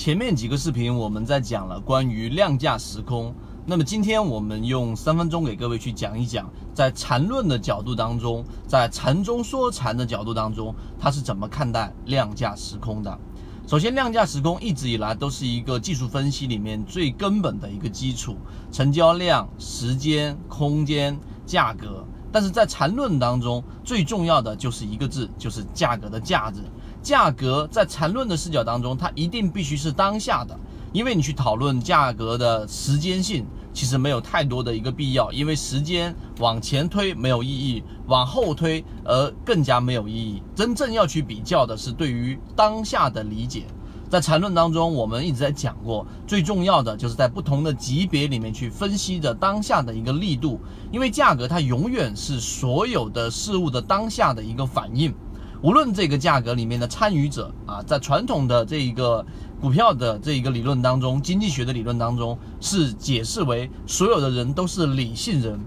前面几个视频我们在讲了关于量价时空，那么今天我们用三分钟给各位去讲一讲，在缠论的角度当中，在禅中说禅的角度当中，它是怎么看待量价时空的？首先，量价时空一直以来都是一个技术分析里面最根本的一个基础，成交量、时间、空间、价格。但是在缠论当中，最重要的就是一个字，就是价格的价值。价格在缠论的视角当中，它一定必须是当下的，因为你去讨论价格的时间性，其实没有太多的一个必要，因为时间往前推没有意义，往后推而更加没有意义。真正要去比较的是对于当下的理解。在缠论当中，我们一直在讲过，最重要的就是在不同的级别里面去分析着当下的一个力度，因为价格它永远是所有的事物的当下的一个反应。无论这个价格里面的参与者啊，在传统的这一个股票的这一个理论当中，经济学的理论当中是解释为所有的人都是理性人，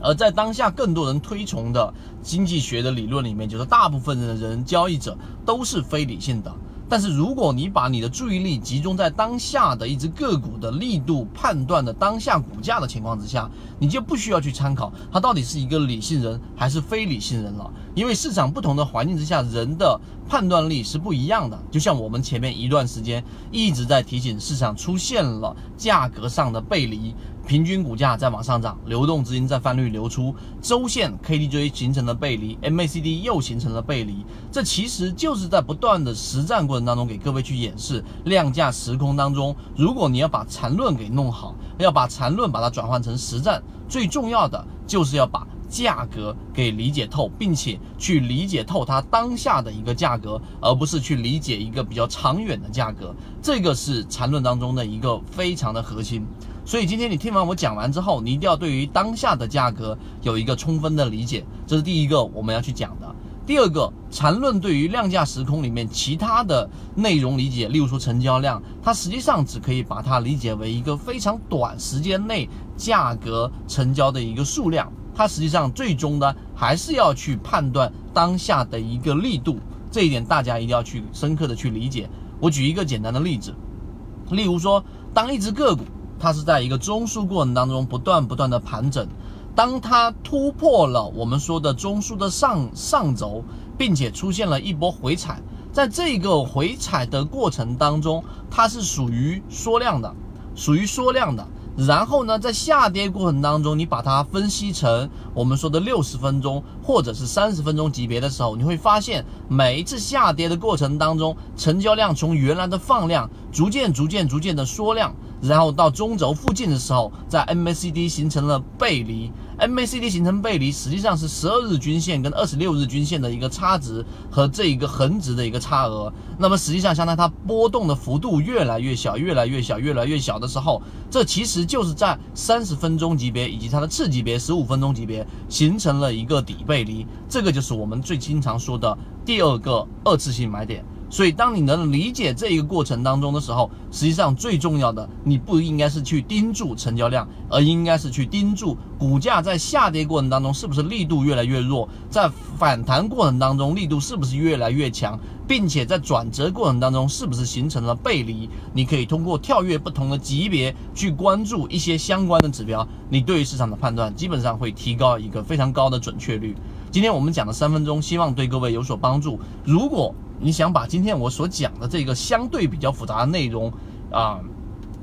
而在当下更多人推崇的经济学的理论里面，就是大部分的人交易者都是非理性的。但是，如果你把你的注意力集中在当下的一只个股的力度判断的当下股价的情况之下，你就不需要去参考它到底是一个理性人还是非理性人了。因为市场不同的环境之下，人的判断力是不一样的。就像我们前面一段时间一直在提醒，市场出现了价格上的背离。平均股价在往上涨，流动资金在翻绿流出，周线 KDJ 形成了背离，MACD 又形成了背离，这其实就是在不断的实战过程当中给各位去演示量价时空当中，如果你要把缠论给弄好，要把缠论把它转换成实战，最重要的就是要把价格给理解透，并且去理解透它当下的一个价格，而不是去理解一个比较长远的价格，这个是缠论当中的一个非常的核心。所以今天你听完我讲完之后，你一定要对于当下的价格有一个充分的理解，这是第一个我们要去讲的。第二个，缠论对于量价时空里面其他的内容理解，例如说成交量，它实际上只可以把它理解为一个非常短时间内价格成交的一个数量，它实际上最终呢还是要去判断当下的一个力度，这一点大家一定要去深刻的去理解。我举一个简单的例子，例如说，当一只个股。它是在一个中枢过程当中不断不断的盘整，当它突破了我们说的中枢的上上轴，并且出现了一波回踩，在这个回踩的过程当中，它是属于缩量的，属于缩量的。然后呢，在下跌过程当中，你把它分析成我们说的六十分钟或者是三十分钟级别的时候，你会发现每一次下跌的过程当中，成交量从原来的放量逐渐、逐渐、逐渐的缩量。然后到中轴附近的时候，在 MACD 形成了背离，MACD 形成背离，实际上是十二日均线跟二十六日均线的一个差值和这一个横值的一个差额。那么实际上，相当于它波动的幅度越来越小，越来越小，越来越小的时候，这其实就是在三十分钟级别以及它的次级别十五分钟级别形成了一个底背离，这个就是我们最经常说的第二个二次性买点。所以，当你能理解这一个过程当中的时候，实际上最重要的，你不应该是去盯住成交量，而应该是去盯住股价在下跌过程当中是不是力度越来越弱，在反弹过程当中力度是不是越来越强，并且在转折过程当中是不是形成了背离。你可以通过跳跃不同的级别去关注一些相关的指标，你对于市场的判断基本上会提高一个非常高的准确率。今天我们讲的三分钟，希望对各位有所帮助。如果你想把今天我所讲的这个相对比较复杂的内容，啊，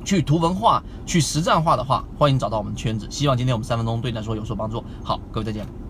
去图文化、去实战化的话，欢迎找到我们圈子。希望今天我们三分钟对你来说有所帮助。好，各位再见。